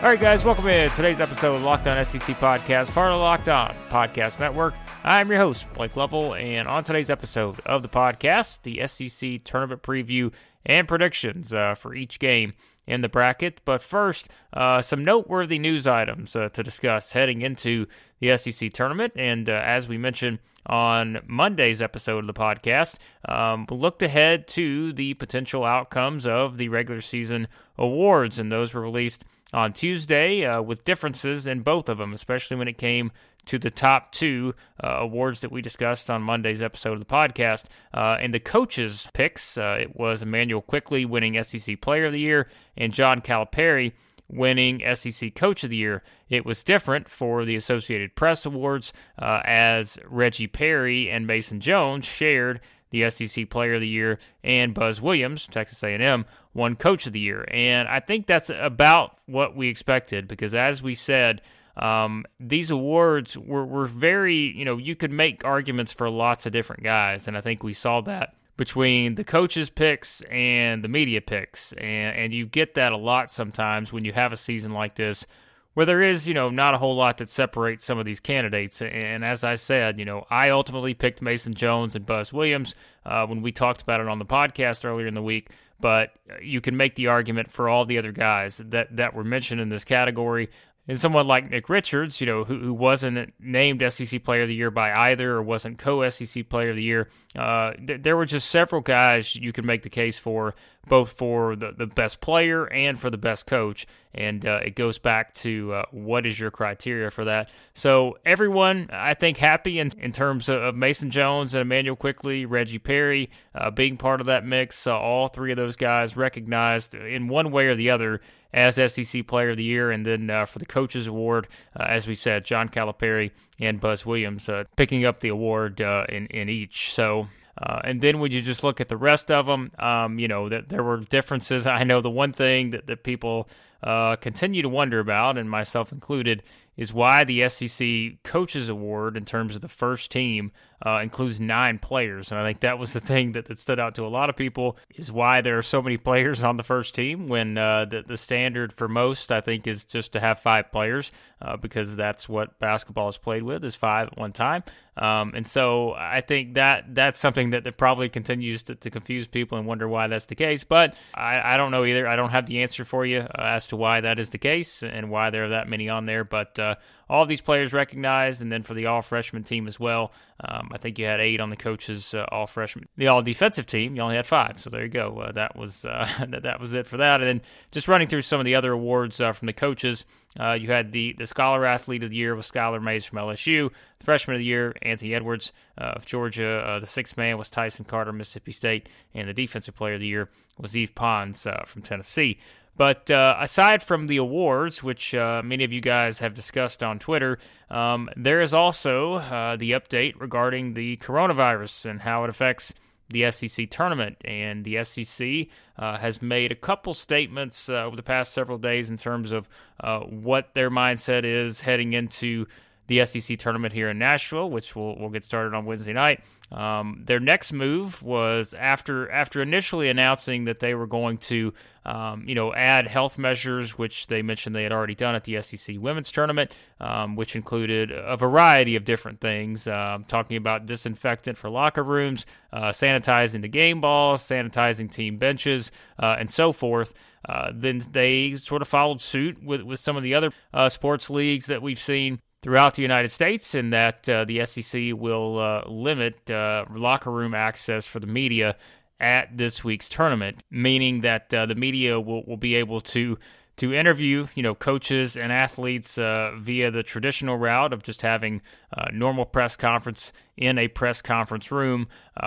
All right, guys, welcome to today's episode of Locked On SEC Podcast, part of On Podcast Network. I'm your host, Blake Lovell, and on today's episode of the podcast, the SEC tournament preview and predictions uh, for each game in the bracket. But first, uh, some noteworthy news items uh, to discuss heading into the SEC tournament. And uh, as we mentioned on Monday's episode of the podcast, um, looked ahead to the potential outcomes of the regular season awards, and those were released on Tuesday uh, with differences in both of them, especially when it came to the top two uh, awards that we discussed on Monday's episode of the podcast. Uh, in the coaches' picks, uh, it was Immanuel Quickley winning SEC Player of the Year and John Calipari winning SEC Coach of the Year. It was different for the Associated Press Awards uh, as Reggie Perry and Mason Jones shared the SEC Player of the Year, and Buzz Williams, Texas A&M, won Coach of the Year. And I think that's about what we expected because, as we said, um, these awards were, were very, you know, you could make arguments for lots of different guys, and I think we saw that between the coaches' picks and the media picks, and and you get that a lot sometimes when you have a season like this where there is, you know, not a whole lot that separates some of these candidates. And as I said, you know, I ultimately picked Mason Jones and Buzz Williams uh, when we talked about it on the podcast earlier in the week. But you can make the argument for all the other guys that, that were mentioned in this category. And someone like Nick Richards, you know, who, who wasn't named SEC Player of the Year by either or wasn't co SEC Player of the Year, uh, th- there were just several guys you could make the case for, both for the, the best player and for the best coach. And uh, it goes back to uh, what is your criteria for that. So, everyone, I think, happy in, in terms of Mason Jones and Immanuel Quickley, Reggie Perry uh, being part of that mix. all three of those guys recognized in one way or the other as SEC Player of the Year, and then uh, for the Coaches Award, uh, as we said, John Calipari and Buzz Williams uh, picking up the award uh, in in each. So. Uh, and then when you just look at the rest of them, um, you know that there were differences. I know the one thing that, that people uh, continue to wonder about, and myself included, is why the SEC Coaches Award, in terms of the first team, uh, includes nine players. And I think that was the thing that, that, stood out to a lot of people is why there are so many players on the first team when uh, the, the standard for most, I think, is just to have five players uh, because that's what basketball is played with is five at one time. Um, and so I think that that's something that, that probably continues to, to, confuse people and wonder why that's the case. But I, I don't know either. I don't have the answer for you uh, as to why that is the case and why there are that many on there. But uh, all of these players recognized, and then for the all freshman team as well. Um, I think you had eight on the coaches uh, all freshman. The all defensive team, you only had five. So there you go. Uh, that was uh, that, that was it for that. And then just running through some of the other awards uh, from the coaches. Uh, you had the the scholar athlete of the year was Skylar Mays from LSU. The freshman of the year, Anthony Edwards of Georgia. the sixth man was Tyson Carter, Mississippi State, and the defensive player of the year was Yves Pons from Tennessee. But uh, aside from the awards, which uh, many of you guys have discussed on Twitter, um, there is also uh, the update regarding the coronavirus and how it affects the SEC tournament. And the SEC uh, has made a couple statements uh, over the past several days in terms of uh, what their mindset is heading into the SEC tournament here in Nashville, which we'll, we'll get started on Wednesday night. Um, their next move was after after initially announcing that they were going to, um, you know, add health measures, which they mentioned they had already done at the SEC women's tournament, um, which included a variety of different things, um, talking about disinfectant for locker rooms, uh, sanitizing the game balls, sanitizing team benches, uh, and so forth. Uh, then they sort of followed suit with, with some of the other uh, sports leagues that we've seen throughout the United States, and that uh, the SEC will uh, limit uh, locker room access for the media at this week's tournament, meaning that uh, the media will, will be able to to interview, you know, coaches and athletes uh, via the traditional route of just having a uh, normal press conference in a press conference room,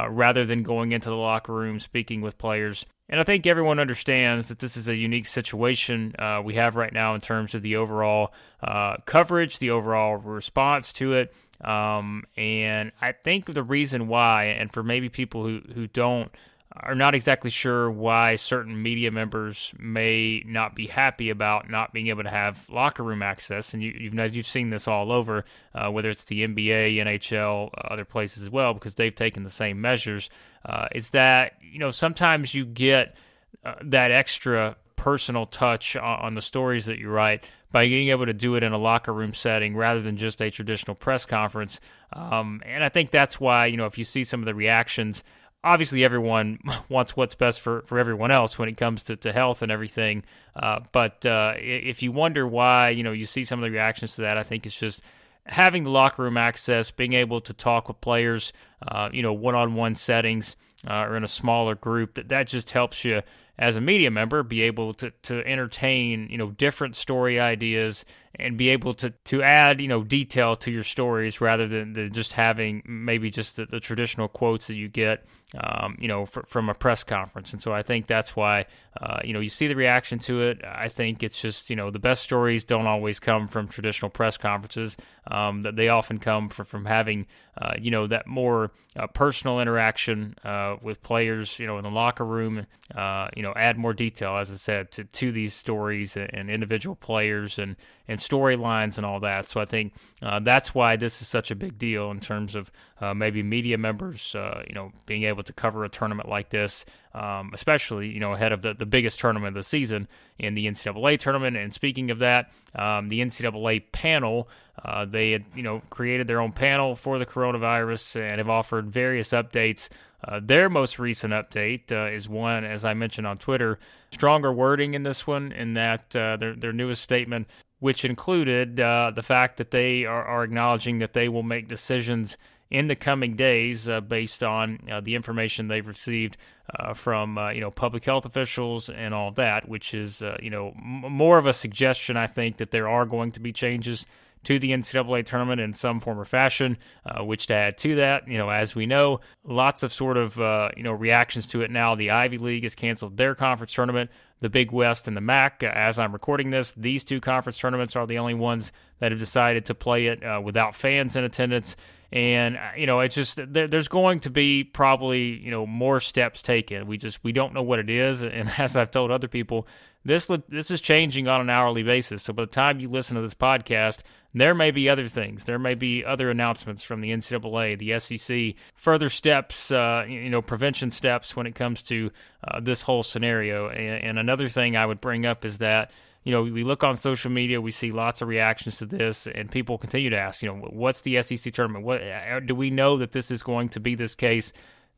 rather than going into the locker room speaking with players and I think everyone understands that this is a unique situation uh, we have right now in terms of the overall uh, coverage, the overall response to it. Um, and I think the reason why, and for maybe people who, who don't, are not exactly sure why certain media members may not be happy about not being able to have locker room access. And you, have you've seen this all over, uh, whether it's the NBA, NHL, other places as well, because they've taken the same measures uh, is that you know sometimes you get uh, that extra personal touch on, on the stories that you write by being able to do it in a locker room setting rather than just a traditional press conference. Um, and I think that's why, you know, if you see some of the reactions, obviously everyone wants what's best for, for everyone else when it comes to, to health and everything. Uh, but uh, if you wonder why, you know, you see some of the reactions to that, I think it's just having the locker room access, being able to talk with players, uh, you know, one on one settings uh, or in a smaller group, that, that just helps you as a media member be able to, to entertain you know different story ideas and be able to to add you know detail to your stories rather than, than just having maybe just the, the traditional quotes that you get um, you know for, from a press conference. And so I think that's why uh, you know you see the reaction to it. I think it's just you know the best stories don't always come from traditional press conferences um, that they often come from, from having uh, you know that more uh, personal interaction uh, with players you know in the locker room uh, you know add more detail as I said to, to these stories and, and individual players and and storylines and all that. So I think uh, that's why this is such a big deal in terms of uh, maybe media members, uh, you know, being able to cover a tournament like this, um, especially you know ahead of the, the biggest tournament of the season in the NCAA tournament. And speaking of that, um, the NCAA panel. Uh, they had, you know, created their own panel for the coronavirus and have offered various updates uh, their most recent update uh, is one, as I mentioned on Twitter, stronger wording in this one, in that uh, their, their newest statement which included uh, the fact that they are, are, acknowledging that they will make decisions in the coming days uh, based on uh, the information they've received uh, from uh, you know public health officials and all that, which is uh, you know m- more of a suggestion, I think, that there are going to be changes to the NCAA tournament in some form or fashion. Uh, which to add to that, you know, as we know, lots of sort of uh, you know reactions to it now. The Ivy League has canceled their conference tournament. The Big West and the MAC. Uh, as I'm recording this, these two conference tournaments are the only ones that have decided to play it uh, without fans in attendance. And uh, you know, it's just there, there's going to be probably you know more steps taken. We just we don't know what it is, and as I've told other people, this this is changing on an hourly basis. So by the time you listen to this podcast, there may be other things. There may be other announcements from the NCAA, the SEC, further steps, uh, you know, prevention steps when it comes to uh, this whole scenario. And, and another thing I would bring up is that you know, we look on social media, we see lots of reactions to this, and people continue to ask, you know, what's the SEC tournament? What uh, do we know that this is going to be this case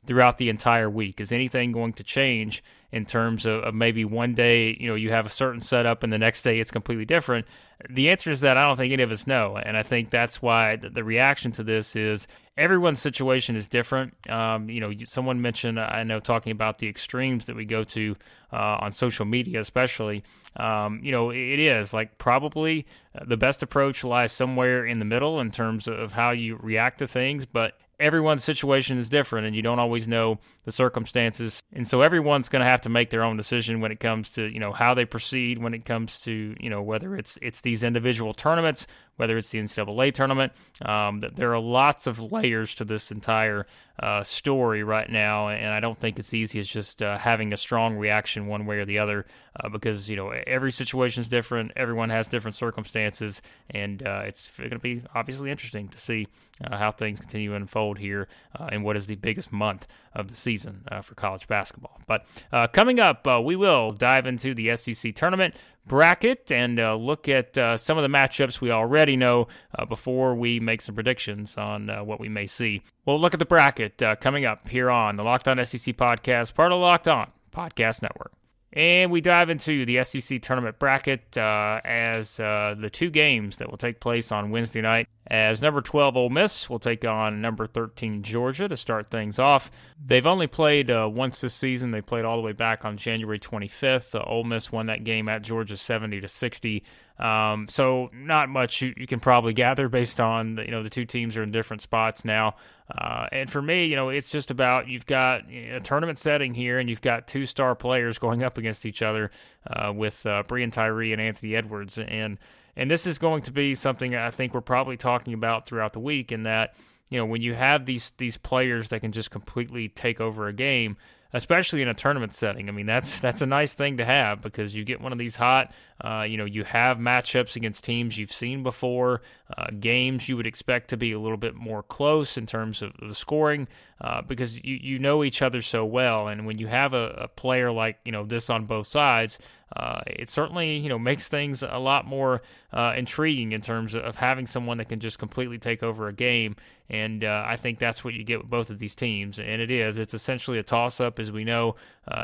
throughout the entire week? Is anything going to change in terms of, of, maybe one day, you know, you have a certain setup and the next day it's completely different? The answer is that I don't think any of us know. And I think that's why the, the reaction to this is everyone's situation is different. Um, you know, someone mentioned, I know, talking about the extremes that we go to uh, on social media, especially. Um, you know, it is like probably the best approach lies somewhere in the middle in terms of how you react to things. But everyone's situation is different and you don't always know the circumstances. And so everyone's going to have to make their own decision when it comes to you know how they proceed when it comes to you know whether it's it's these individual tournaments whether it's the ncaa tournament um, there are lots of layers to this entire uh, story right now and i don't think it's easy as just uh, having a strong reaction one way or the other uh, because you know every situation is different everyone has different circumstances and uh, it's going to be obviously interesting to see uh, how things continue to unfold here uh, in what is the biggest month of the season uh, for college basketball. But uh, coming up, uh, we will dive into the SEC tournament bracket and uh, look at uh, some of the matchups we already know before we make some predictions on what we may see. We'll look at the bracket coming up here on the Locked On SEC podcast, part of Locked On Podcast Network. And we dive into the SEC tournament bracket uh, as uh, the two games that will take place on Wednesday night. As number 12 Ole Miss will take on number 13 Georgia to start things off. They've only played uh, once this season. They played all the way back on January 25th. Uh, Ole Miss won that game at Georgia 70 to 60. Um, so not much you, you, can probably gather based on you know the two teams are in different spots now. Uh, and for me, you know, it's just about you've got a tournament setting here, and you've got two star players going up against each other uh, with uh, Breein Tyree and Anthony Edwards, and and this is going to be something I think we're probably talking about throughout the week. In that, you know, when you have these these players that can just completely take over a game, especially in a tournament setting. I mean, that's that's a nice thing to have because you get one of these hot. Uh, you know, you have matchups against teams you've seen before, uh, games you would expect to be a little bit more close in terms of the scoring. uh, because you, you know each other so well. And when you have a, a player like, you know, this on both sides, uh, it certainly you know makes things a lot more uh, intriguing in terms of having someone that can just completely take over a game. And I think that's what you get with both of these teams, and it is. It's essentially a toss-up, as we know,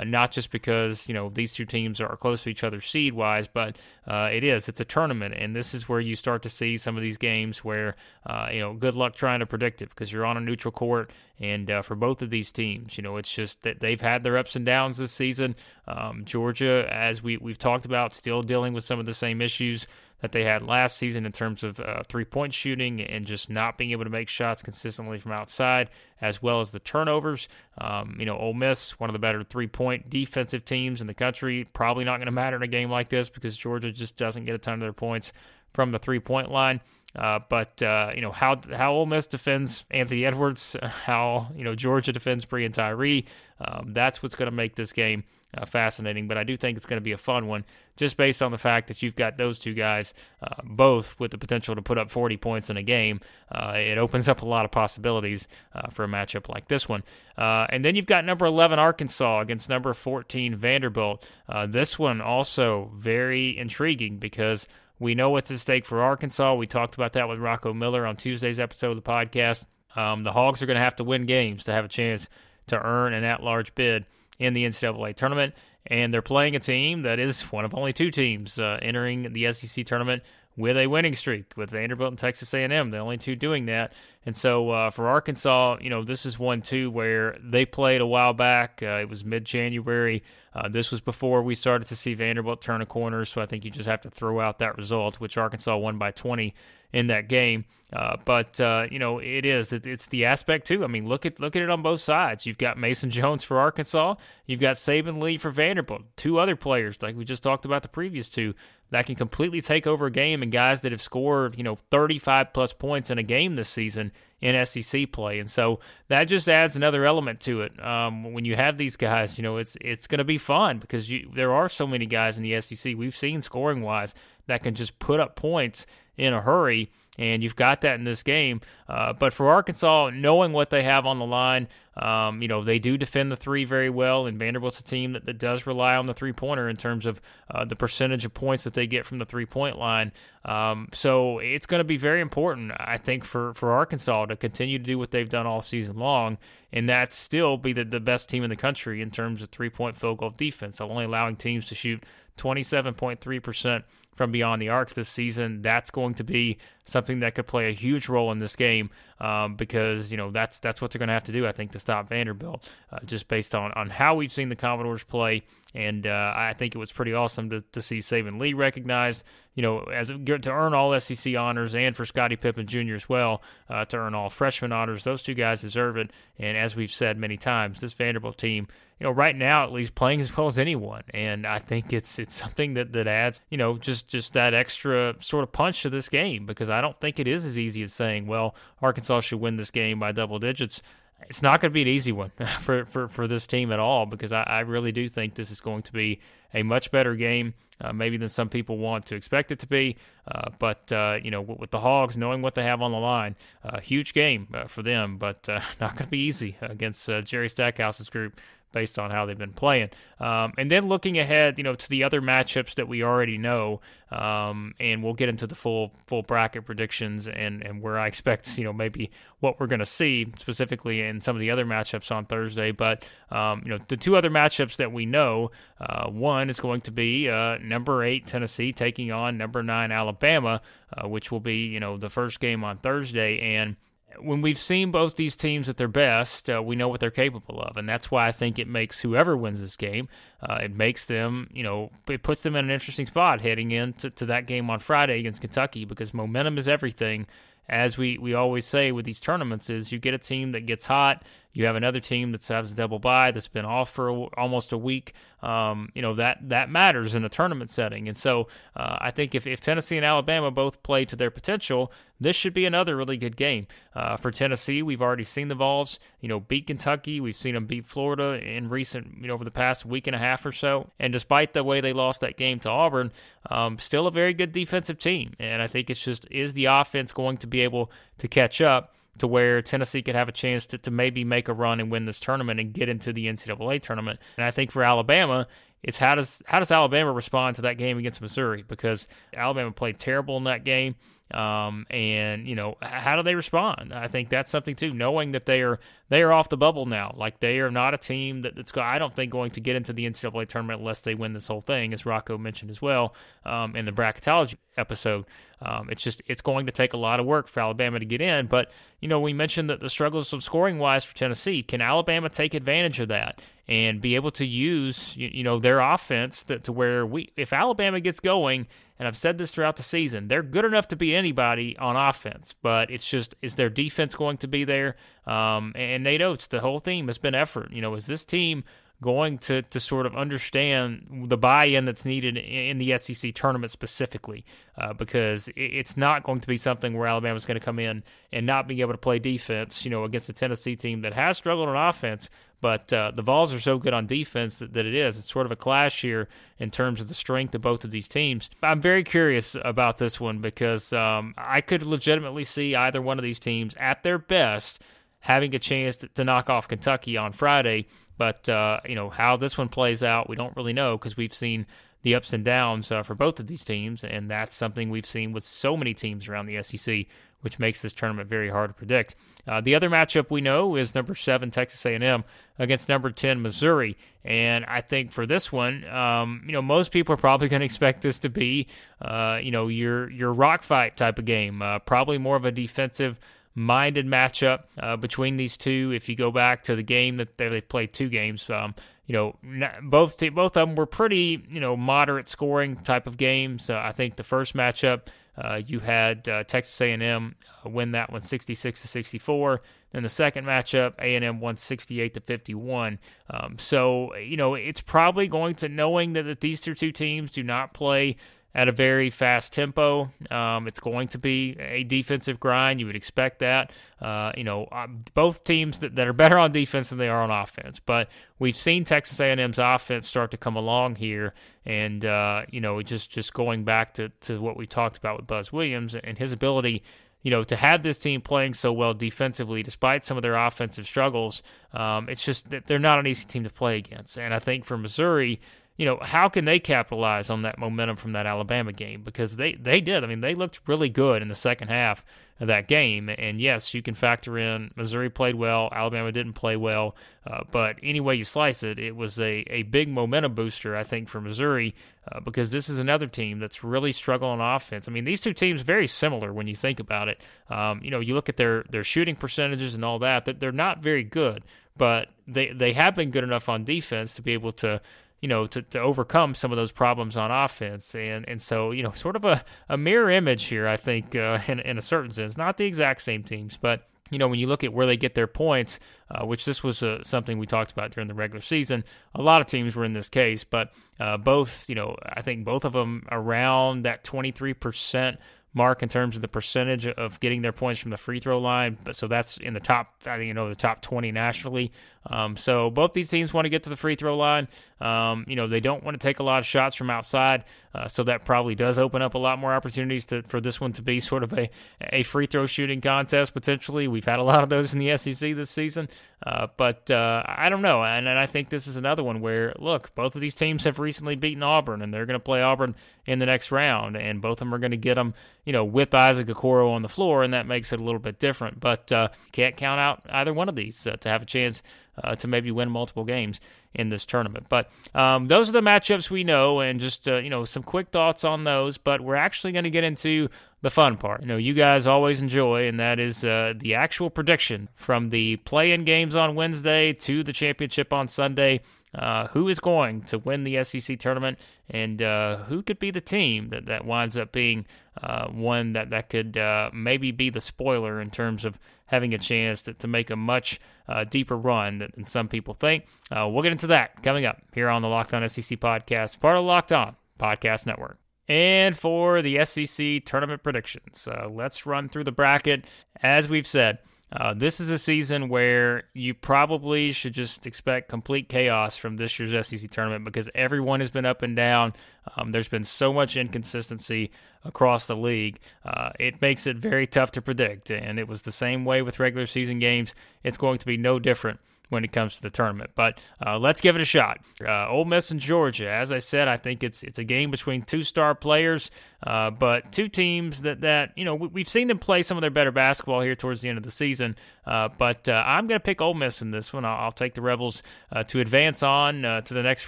not just because you know these two teams are close to each other seed-wise, but uh, it is. It's a tournament, and this is where you start to see some of these games where uh, you know good luck trying to predict it because you're on a neutral court, and for both of these teams, you know it's just that they've had their ups and downs this season. Um, Georgia, as we we've talked about, still dealing with some of the same issues that they had last season in terms of uh, three point shooting and just not being able to make shots consistently from outside, as well as the turnovers. Um, you know, Ole Miss, one of the better three point defensive teams in the country, probably not going to matter in a game like this because Georgia just doesn't get a ton of their points from the three point line. Uh, but uh, you know how how Ole Miss defends Anthony Edwards, how you know Georgia defends Breein Tyree. Um, that's what's going to make this game uh, fascinating. But I do think it's going to be a fun one, just based on the fact that you've got those two guys, uh, both with the potential to put up 40 points in a game. Uh, it opens up a lot of possibilities uh, for a matchup like this one. and then you've got number 11 Arkansas against number 14 Vanderbilt. this one also very intriguing because we know what's at stake for Arkansas. We talked about that with Rocco Miller on Tuesday's episode of the podcast. Um, the Hogs are going to have to win games to have a chance to earn an at large bid in the NCAA tournament. And they're playing a team that is one of only two teams uh, entering the SEC tournament with a winning streak with Vanderbilt and Texas A&M, the only two doing that. And so uh, for Arkansas, you know, this is one too where they played a while back. Uh, it was mid-January. Uh, this was before we started to see Vanderbilt turn a corner. So I think you just have to throw out that result, which Arkansas won by 20 in that game. Uh, but uh, you know, it is. It, it's the aspect too. I mean, look at look at it on both sides. You've got Mason Jones for Arkansas. You've got Saben Lee for Vanderbilt. Two other players, like we just talked about the previous two, that can completely take over a game and guys that have scored, you know, 35 plus points in a game this season in SEC play. And so that just adds another element to it. Um, when you have these guys, you know, it's it's going to be fun because you, there are so many guys in the SEC we've seen scoring wise that can just put up points in a hurry and you've got that in this game. Uh, but for Arkansas, knowing what they have on the line, um, you know, they do defend the three very well, and Vanderbilt's a team that, that does rely on the three pointer in terms of uh, the percentage of points that they get from the three point line. Um, so it's going to be very important, I think, for, for Arkansas to continue to do what they've done all season long, and that's still be the, the best team in the country in terms of three point field goal defense, only allowing teams to shoot 27.3% from beyond the arc this season. That's going to be something that could play a huge role in this game um, because you know that's that's what they're going to have to do, I think, to stop Vanderbilt, uh, just based on on how we've seen the Commodores play. And uh, I think it was pretty awesome to, to see Saben Lee recognized, you know, as to earn all SEC honors, and for Scottie Pippen Jr. as well uh, to earn all freshman honors. Those two guys deserve it. And as we've said many times, this Vanderbilt team you know, right now at least playing as well as anyone, and I think it's it's something that, that adds, you know, just just that extra sort of punch to this game because I don't think it is as easy as saying, well, Arkansas should win this game by double digits. It's not going to be an easy one for, for, for this team at all because I, I really do think this is going to be a much better game, uh, maybe than some people want to expect it to be. Uh, but uh, you know, with, with, the Hogs, knowing what they have on the line, a huge game uh, for them, but uh, not going to be easy against uh, Jerry Stackhouse's group based on how they've been playing. Um, and then looking ahead, you know, to the other matchups that we already know, um, and we'll get into the full full bracket predictions and and where I expect, you know, maybe what we're going to see specifically in some of the other matchups on Thursday. But um, you know, the two other matchups that we know, uh, one is going to be uh, number eight Tennessee taking on number nine Alabama, uh, which will be you know the first game on Thursday and when we've seen both these teams at their best, uh, we know what they're capable of, and that's why I think it makes whoever wins this game, uh, it makes them, you know, it puts them in an interesting spot heading into to that game on Friday against Kentucky because momentum is everything. As we, we always say with these tournaments, is you get a team that gets hot, you have another team that has a double bye that's been off for a, almost a week. Um, you know that that matters in a tournament setting, and so uh, I think if, if Tennessee and Alabama both play to their potential, this should be another really good game uh, for Tennessee. We've already seen the Vols, you know, beat Kentucky. We've seen them beat Florida in recent, you know, over the past week and a half or so. And despite the way they lost that game to Auburn, um, still a very good defensive team. And I think it's just is the offense going to be able to catch up? To where Tennessee could have a chance to, to maybe make a run and win this tournament and get into the NCAA tournament. And I think for Alabama, it's how does how does Alabama respond to that game against Missouri because Alabama played terrible in that game. Um, and you know how do they respond? I think that's something too. Knowing that they are they are off the bubble now, like they are not a team that, that's I don't think going to get into the NCAA tournament unless they win this whole thing, as Rocco mentioned as well um, in the bracketology episode. Um, it's just it's going to take a lot of work for Alabama to get in. But you know we mentioned that the struggles of scoring wise for Tennessee. Can Alabama take advantage of that and be able to use you, you know their offense to, to where we if Alabama gets going and I've said this throughout the season, they're good enough to be anybody on offense, but it's just is their defense going to be there? Um, and Nate Oats, the whole theme has been effort. You know, is this team going to, to sort of understand the buy-in that's needed in the SEC tournament specifically, uh, because it's not going to be something where Alabama's going to come in and not be able to play defense, you know, against a Tennessee team that has struggled on offense, but uh, the Vols are so good on defense that, that it is. It's sort of a clash here in terms of the strength of both of these teams. I'm very curious about this one because um, I could legitimately see either one of these teams at their best having a chance to, to knock off Kentucky on Friday. But uh, you know how this one plays out, we don't really know because we've seen the ups and downs uh, for both of these teams, and that's something we've seen with so many teams around the SEC which makes this tournament very hard to predict. Uh, the other matchup we know is number seven Texas A&M against number ten Missouri, and I think for this one, um, you know, most people are probably going to expect this to be, uh, you know, your your rock fight type of game, uh, probably more of a defensive minded matchup uh, between these two. If you go back to the game that they, played two games, um, you know, both both of them were pretty, you know, moderate scoring type of games. Uh, I think the first matchup uh, you had uh, Texas A&M uh, win that one 66 to 64. Then the second matchup, A&M won 68 to 51. Um, so you know it's probably going to knowing that, that these two teams do not play at a very fast tempo. Um, it's going to be a defensive grind. You would expect that. Uh, you know, uh, both teams that, that are better on defense than they are on offense. But we've seen Texas A&M's offense start to come along here, and uh, you know, just just going back to to what we talked about with Buzz Williams and his ability. You know, to have this team playing so well defensively, despite some of their offensive struggles, um, it's just that they're not an easy team to play against. And I think for Missouri, you know, how can they capitalize on that momentum from that Alabama game? Because they, they did. I mean, they looked really good in the second half of that game. And yes, you can factor in Missouri played well, Alabama didn't play well. Uh, but any way you slice it, it was a, a big momentum booster, I think, for Missouri uh, because this is another team that's really struggling on offense. I mean, these two teams very similar when you think about it. Um, you know, you look at their, their shooting percentages and all that, that they're not very good, but they, they have been good enough on defense to be able to you know, to, to overcome some of those problems on offense. And and so, you know, sort of a, a mirror image here, I think, uh, in, in a certain sense. Not the exact same teams, but, you know, when you look at where they get their points, uh, which this was uh, something we talked about during the regular season, a lot of teams were in this case, but uh, both, you know, I think both of them around that 23% mark in terms of the percentage of getting their points from the free throw line. But so that's in the top, I think you know, the top 20 nationally. Um, so both these teams want to get to the free throw line. Um, you know, they don't want to take a lot of shots from outside. Uh, so that probably does open up a lot more opportunities to, for this one to be sort of a, a free throw shooting contest potentially. We've had a lot of those in the SEC this season. Uh, but uh, I don't know. And, and I think this is another one where, look, both of these teams have recently beaten Auburn, and they're going to play Auburn in the next round. And both of them are going to get them, you know, with Isaac Okoro on the floor, and that makes it a little bit different. But uh, can't count out either one of these uh, to have a chance uh, to maybe win multiple games in this tournament. But um, those are the matchups we know, and just uh, you know some quick thoughts on those. But we're actually going to get into the fun part. You know, you guys always enjoy, and that is uh, the actual prediction from the play-in games on Wednesday to the championship on Sunday. Uh, who is going to win the SEC tournament, and uh, who could be the team that, that winds up being uh, one that that could uh, maybe be the spoiler in terms of having a chance to, to make a much uh, deeper run than some people think. We'll get into that coming up here on the Locked On SEC podcast, part of Locked On Podcast Network. And for the SEC tournament predictions, let's run through the bracket. As we've said, Uh, this is a season where you probably should just expect complete chaos from this year's SEC tournament because everyone has been up and down. Um, there's been so much inconsistency across the league. Uh, it makes it very tough to predict, and it was the same way with regular season games. It's going to be no different when it comes to the tournament. But uh, let's give it a shot. Uh, Ole Miss and Georgia. As I said, I think it's it's a game between two star players, uh, but two teams that that you know we, have seen them play some of their better basketball here towards the end of the season. Uh, but uh, I'm going to pick Ole Miss in this one. I'll, I'll take the Rebels uh, to advance on uh, to the next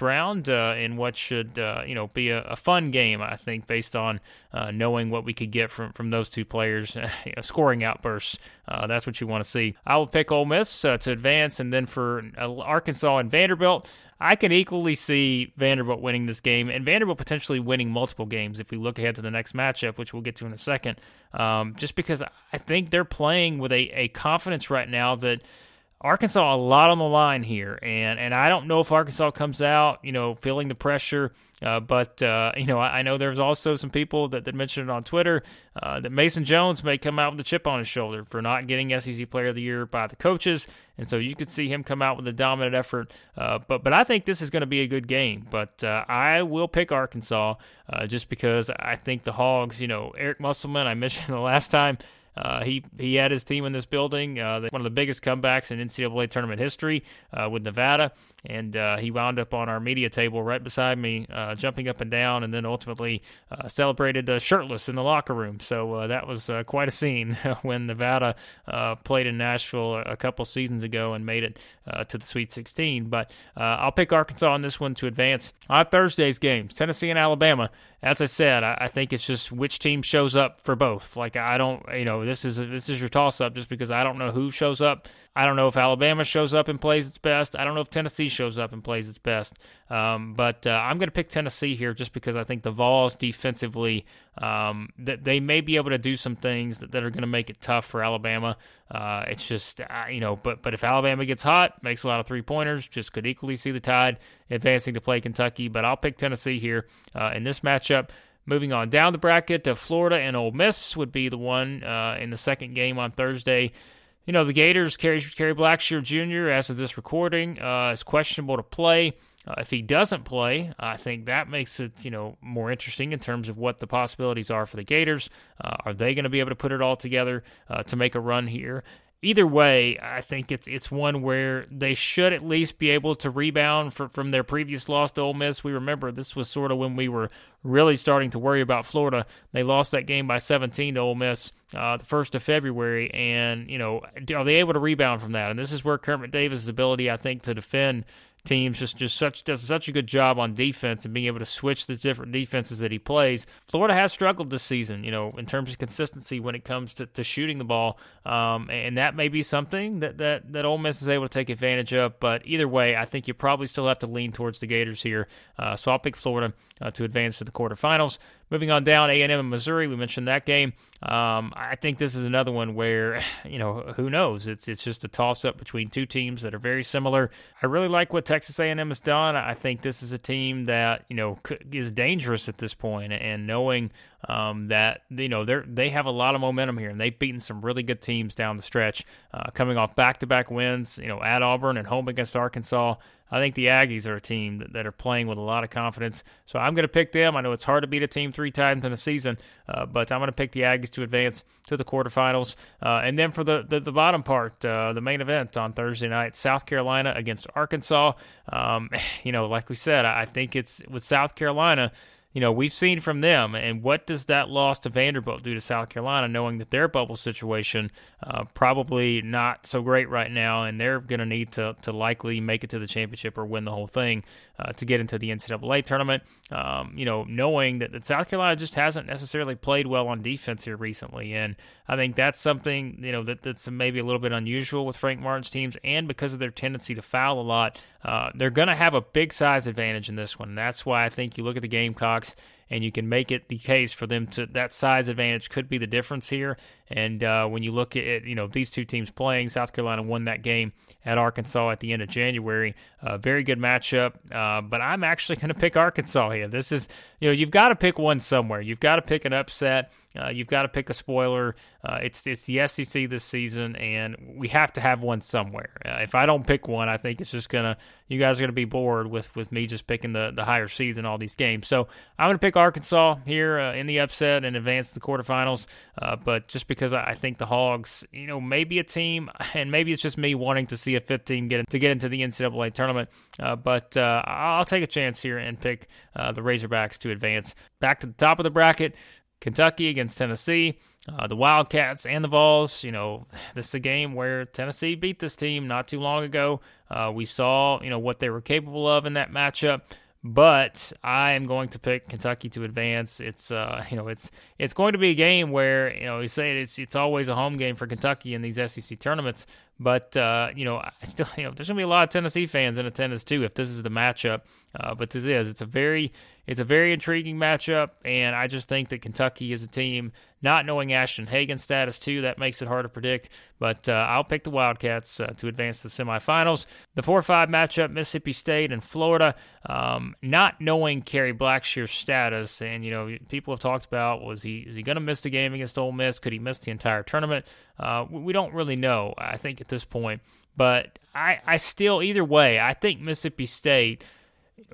round in what should you know be a, a, fun game. I think based on knowing what we could get from from those two players, scoring outbursts. that's what you want to see. I will pick Ole Miss to advance, and then for Arkansas and Vanderbilt. I can equally see Vanderbilt winning this game and Vanderbilt potentially winning multiple games if we look ahead to the next matchup, which we'll get to in a second. Um, just because I think they're playing with a, a confidence right now that Arkansas a lot on the line here, and and I don't know if Arkansas comes out, you know, feeling the pressure. Uh, but uh, you know, I, I, know there's also some people that, that mentioned it on Twitter uh, that Mason Jones may come out with a chip on his shoulder for not getting SEC Player of the Year by the coaches, and so you could see him come out with a dominant effort. Uh, but but I think this is going to be a good game. But uh, I will pick Arkansas uh, just because I think the Hogs. You know, Eric Musselman, I mentioned the last time. Uh, he he had his team in this building, uh, one of the biggest comebacks in NCAA tournament history uh, with Nevada, and uh, he wound up on our media table right beside me, uh, jumping up and down, and then ultimately uh, celebrated shirtless in the locker room. So that was quite a scene when Nevada played in Nashville a couple seasons ago and made it to the Sweet 16. But I'll pick Arkansas on this one to advance. On Thursday's games, Tennessee and Alabama as I said, I, I, think it's just which team shows up for both. Like I don't, you know, this is this is your toss up just because I don't know who shows up. I don't know if Alabama shows up and plays its best. I don't know if Tennessee shows up and plays its best. Um, but uh, I'm going to pick Tennessee here just because I think the Vols defensively um, that they may be able to do some things that, that are going to make it tough for Alabama. Uh, it's just uh, you know, but but if Alabama gets hot, makes a lot of three pointers, just could equally see the Tide advancing to play Kentucky. But I'll pick Tennessee here uh, in this matchup. Moving on down the bracket to Florida and Ole Miss would be the one uh, in the second game on Thursday. You know, the Gators, Kerry, Kerry Blackshear Jr., as of this recording, uh, is questionable to play. Uh, if he doesn't play, I think that makes it you know more interesting in terms of what the possibilities are for the Gators. Uh, are they going to be able to put it all together uh, to make a run here? Either way, I think it's it's one where they should at least be able to rebound for, from their previous loss to Ole Miss. We remember this was sort of when we were really starting to worry about Florida. They lost that game by 17 to Ole Miss uh, the first of February, and you know are they able to rebound from that? And this is where Kermit Davis' ability, I think, to defend teams just just such does such a good job on defense and being able to switch the different defenses that he plays. Florida has struggled this season, you know, in terms of consistency when it comes to, to shooting the ball, um, and that may be something that that that Ole Miss is able to take advantage of. But either way, I think you probably still have to lean towards the Gators here. Uh, so I'll pick Florida uh, to advance to the quarterfinals. Moving on down, A&M and Missouri, we mentioned that game. Um, I think this is another one where, you know, who knows? It's it's just a toss up between two teams that are very similar. I really like what Texas A&M has done. I think this is a team that you know is dangerous at this point, and knowing um, that you know they they have a lot of momentum here, and they've beaten some really good teams down the stretch, uh, coming off back to back wins. You know, at Auburn and home against Arkansas. I think the Aggies are a team that, that, are playing with a lot of confidence. So I'm going to pick them. I know it's hard to beat a team three times in a season, uh, but I'm going to pick the Aggies to advance to the quarterfinals. Uh, and then for the, the, the bottom part, uh, the main event on Thursday night, South Carolina against Arkansas. Um, you know, like we said, I think it's with South Carolina you know, we've seen from them. And what does that loss to Vanderbilt do to South Carolina, knowing that their bubble situation uh, probably not so great right now, and they're going to need to to likely make it to the championship or win the whole thing uh, to get into the NCAA tournament. Um, you know, knowing that, that South Carolina just hasn't necessarily played well on defense here recently, and I think that's something you know that that's maybe a little bit unusual with Frank Martin's teams, and because of their tendency to foul a lot, uh, they're going to have a big size advantage in this one. That's why I think you look at the Gamecocks and you can make it the case for them to that size advantage could be the difference here. And uh, when you look at you know these two teams playing, South Carolina won that game at Arkansas at the end of January. Uh, very good matchup, uh, but I'm actually going to pick Arkansas here. This is you know you've got to pick one somewhere. You've got to pick an upset. Uh, you've got to pick a spoiler. Uh, it's it's the SEC this season, and we have to have one somewhere. Uh, if I don't pick one, I think it's just gonna you guys are gonna be bored with with me just picking the the higher seeds in all these games. So I'm gonna pick Arkansas here in the upset and advance to the quarterfinals. But just because I think the Hogs, you know, maybe a team, and maybe it's just me wanting to see a fifth team get in, to get into the NCAA tournament. Uh, but I'll take a chance here and pick the Razorbacks to advance back to the top of the bracket. Kentucky against Tennessee, uh, the Wildcats and the Vols. You know, this is a game where Tennessee beat this team not too long ago. Uh, we saw, you know, what they were capable of in that matchup. But I am going to pick Kentucky to advance. It's uh, you know, it's it's going to be a game where you know we say it's it's always a home game for Kentucky in these SEC tournaments. But uh, you know, I still you know, there's gonna be a lot of Tennessee fans in attendance too if this is the matchup. Uh, but this is it's a very it's a very intriguing matchup, and I just think that Kentucky is a team, not knowing Ashton Hagans' status too, that makes it hard to predict. But uh, I'll pick the Wildcats uh, to advance to the semifinals. The 4 5 matchup, Mississippi State and Florida, um, not knowing Kerry Blackshear's status, and, you know, people have talked about was he, is he going to miss the game against Ole Miss? Could he miss the entire tournament? Uh, we don't really know, I think, at this point. But I, I still, either way, I think Mississippi State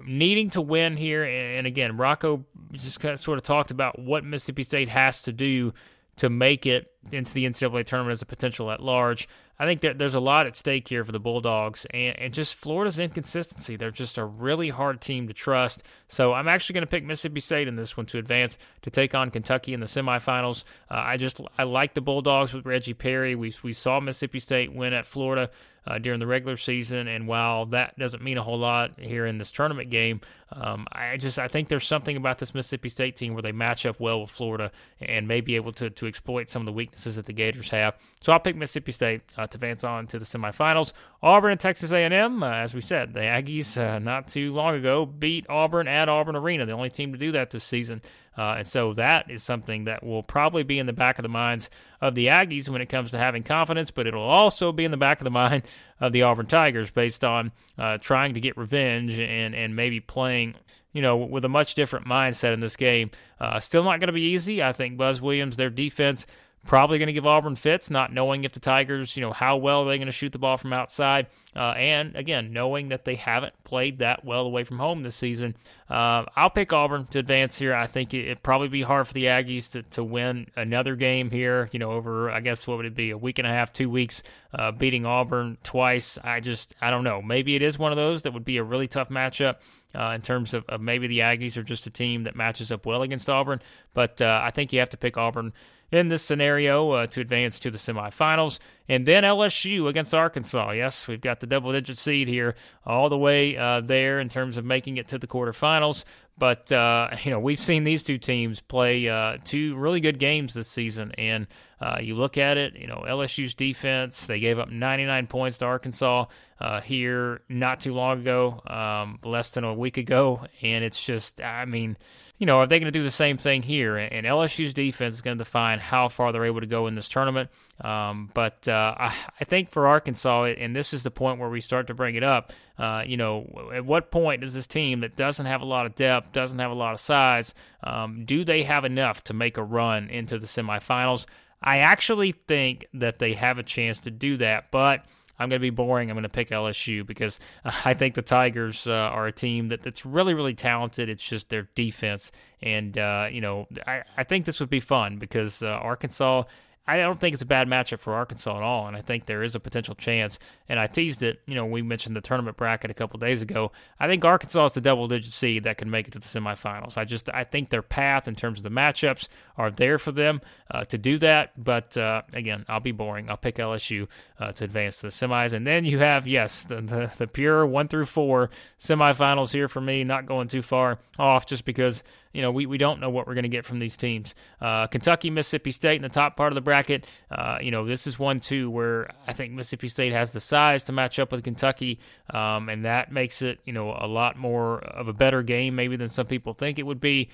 needing to win here. And again, Rocco just kind of sort of talked about what Mississippi State has to do to make it into the NCAA tournament as a potential at large. I think that there's a lot at stake here for the Bulldogs, and, and just Florida's inconsistency. They're just a really hard team to trust. So I'm actually going to pick Mississippi State in this one to advance to take on Kentucky in the semifinals. Uh, I just I like the Bulldogs with Reggie Perry. We we saw Mississippi State win at Florida uh, during the regular season. And while that doesn't mean a whole lot here in this tournament game, um, I just I think there's something about this Mississippi State team where they match up well with Florida and may be able to to exploit some of the weaknesses that the Gators have. So I'll pick Mississippi State uh, to advance on to the semifinals. Auburn and Texas A&M, uh, as we said, the Aggies uh, not too long ago beat Auburn at Auburn Arena, the only team to do that this season. Uh, and so that is something that will probably be in the back of the minds of the Aggies when it comes to having confidence, but it'll also be in the back of the mind of the Auburn Tigers based on uh, trying to get revenge and, and maybe playing you know, with a much different mindset in this game. Uh, still not going to be easy. I think Buzz Williams, their defense, Probably going to give Auburn fits, not knowing if the Tigers, you know, how well they're going to shoot the ball from outside. Uh, and again, knowing that they haven't played that well away from home this season. Uh, I'll pick Auburn to advance here. I think it, would probably be hard for the Aggies to, to win another game here, you know, over, I guess, what would it be, a week and a half, two weeks, uh, beating Auburn twice. I just, I don't know. Maybe it is one of those that would be a really tough matchup. Uh, in terms of, of, maybe the Aggies are just a team that matches up well against Auburn, but uh, I think you have to pick Auburn in this scenario uh, to advance to the semifinals. And then LSU against Arkansas. Yes, we've got the double digit seed here all the way uh, there in terms of making it to the quarterfinals. But, uh, you know, we've seen these two teams play uh, two really good games this season. And uh, you look at it, you know, LSU's defense, they gave up 99 points to Arkansas uh, here not too long ago, um, less than a week ago. And it's just, I mean, you know, are they going to do the same thing here? And LSU's defense is going to define how far they're able to go in this tournament. Um, but uh, I, I, think for Arkansas, and this is the point where we start to bring it up, uh, you know, at what point does this team that doesn't have a lot of depth, doesn't have a lot of size, um, do they have enough to make a run into the semifinals? I actually think that they have a chance to do that, but – I'm going to be boring. I'm going to pick LSU because I think the Tigers uh, are a team that, that's really, really talented. It's just their defense. And, uh, you know, I, I think this would be fun because uh, Arkansas I don't think it's a bad matchup for Arkansas at all, and I think there is a potential chance. And I teased it. You know, we mentioned the tournament bracket a couple days ago. I think Arkansas is the double-digit seed that can make it to the semifinals. I just I think their path in terms of the matchups are there for them uh, to do that. But uh, again, I'll be boring. I'll pick LSU uh, to advance to the semis, and then you have yes the, the the pure one through four semifinals here for me. Not going too far off just because you know, we, we don't know what we're going to get from these teams. Uh, Kentucky, Mississippi State in the top part of the bracket. Uh, you know, this is one, too, where I think Mississippi State has the size to match up with Kentucky, um, and that makes it, you know, a lot more of a better game maybe than some people think it would be.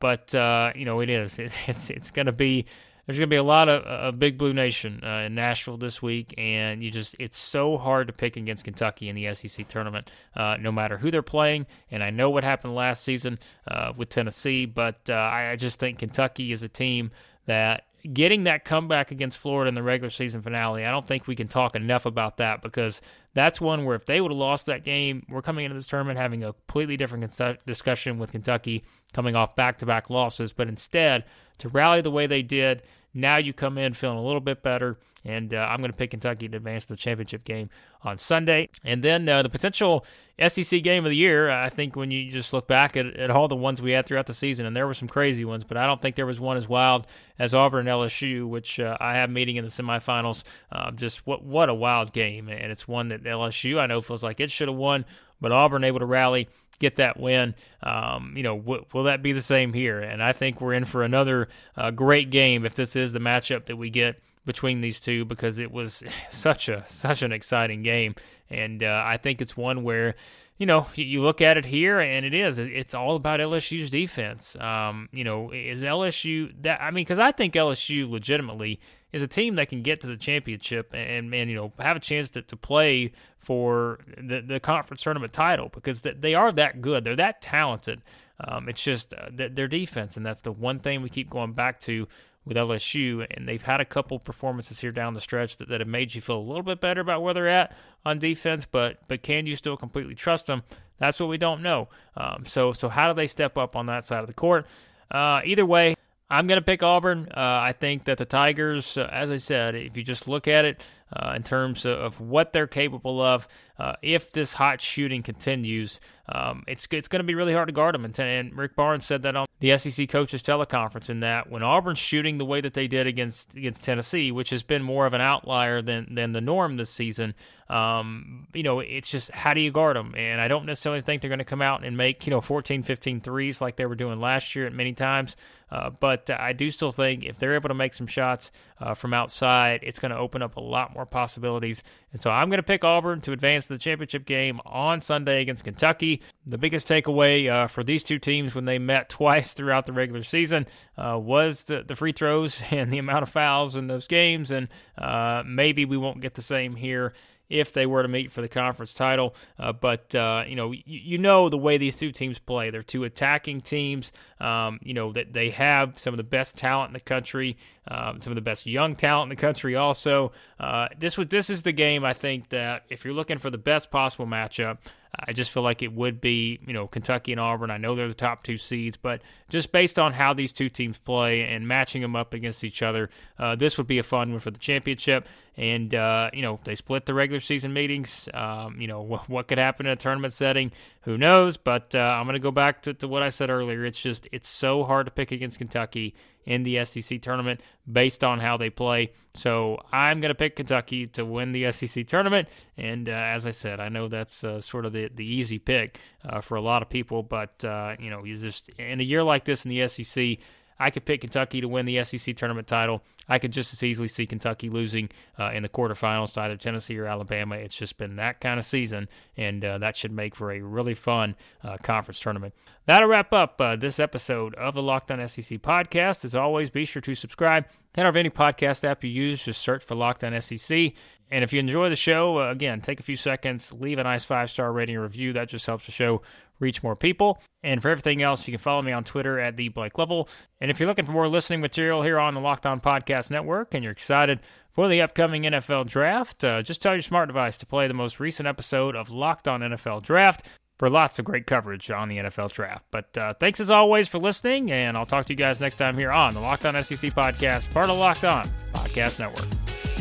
But, you know, it is. It, it's it's going to be there's going to be a lot of, of Big Blue Nation uh, in Nashville this week, and you just it's so hard to pick against Kentucky in the SEC tournament, uh, no matter who they're playing. And I know what happened last season uh, with Tennessee, but uh, I just think Kentucky is a team that getting that comeback against Florida in the regular season finale, I don't think we can talk enough about that because that's one where if they would have lost that game, we're coming into this tournament having a completely different discussion with Kentucky coming off back to back losses. But instead, to rally the way they did, now you come in feeling a little bit better. And uh, I'm going to pick Kentucky to advance to the championship game on Sunday. And then uh, the potential SEC game of the year, I think when you just look back at, at all the ones we had throughout the season, and there were some crazy ones, but I don't think there was one as wild as Auburn and LSU, which uh, I have meeting in the semifinals. Um, just what what a wild game, and it's one that LSU I know feels like it should have won, but Auburn able to rally, get that win. Um, you know, w- will that be the same here? And I think we're in for another uh, great game if this is the matchup that we get between these two because it was such a such an exciting game, and uh, I think it's one where you know you look at it here and it is it's all about LSU's defense. Um, you know, is LSU that I mean because I think LSU legitimately is a team that can get to the championship and and you know have a chance to, to play for the the conference tournament title because they are that good. They're that talented. Um, it's just uh, their defense, and that's the one thing we keep going back to with LSU, and they've had a couple performances here down the stretch that, that have made you feel a little bit better about where they're at on defense. But but can you still completely trust them? That's what we don't know. Um, so so how do they step up on that side of the court? Uh, either way, I'm going to pick Auburn. Uh, I think that the Tigers, uh, as I said, if you just look at it uh, in terms of what they're capable of, uh, if this hot shooting continues, um, it's it's going to be really hard to guard them. And, and, Rick Barnes said that on the SEC coaches teleconference. In that, when Auburn's shooting the way that they did against against Tennessee, which has been more of an outlier than than the norm this season, um, you know, it's just how do you guard them? And I don't necessarily think they're going to come out and make you know 14, 15 threes like they were doing last year at many times. Uh, but I do still think if they're able to make some shots uh, from outside, it's going to open up a lot more possibilities. And so I'm going to pick Auburn to advance to the championship game on Sunday against Kentucky. The biggest takeaway uh, for these two teams when they met twice throughout the regular season uh, was the, the free throws and the amount of fouls in those games. And uh, maybe we won't get the same here if they were to meet for the conference title. Uh, but uh, you know, you, you, know the way these two teams play. They're two attacking teams. Um, you know that they have some of the best talent in the country, um, some of the best young talent in the country. Also, uh, this was this is the game I think that if you're looking for the best possible matchup. I just feel like it would be, you know, Kentucky and Auburn. I know they're the top two seeds, but just based on how these two teams play and matching them up against each other, uh, this would be a fun one for the championship. And uh, you know, they split the regular season meetings. Um, you know, what, what, could happen in a tournament setting? Who knows? But uh, I'm going to go back to, to what I said earlier. It's just it's so hard to pick against Kentucky in the SEC tournament based on how they play. So I'm going to pick Kentucky to win the SEC tournament. And uh, as I said, I know that's uh, sort of the, the easy pick uh, for a lot of people, but uh, you know, you just in a year like this in the SEC. I could pick Kentucky to win the SEC tournament title. I could just as easily see Kentucky losing uh, in the quarterfinals to either Tennessee or Alabama. It's just been that kind of season, and uh, that should make for a really fun uh, conference tournament. That'll wrap up uh, this episode of the Locked On SEC podcast. As always, be sure to subscribe. Head over any podcast app you use, just search for Locked On SEC. And if you enjoy the show, uh, again, take a few seconds, leave a nice five star rating review. That just helps the show reach more people. And for everything else, you can follow me on Twitter at the Blake Lovell. And if you're looking for more listening material here on the Locked On Podcast Network and you're excited for the upcoming NFL Draft, uh, just tell your smart device to play the most recent episode of Locked On NFL Draft for lots of great coverage on the NFL Draft. But uh, thanks as always for listening, and I'll talk to you guys next time here on the Locked On SEC Podcast, part of Locked On Podcast Network.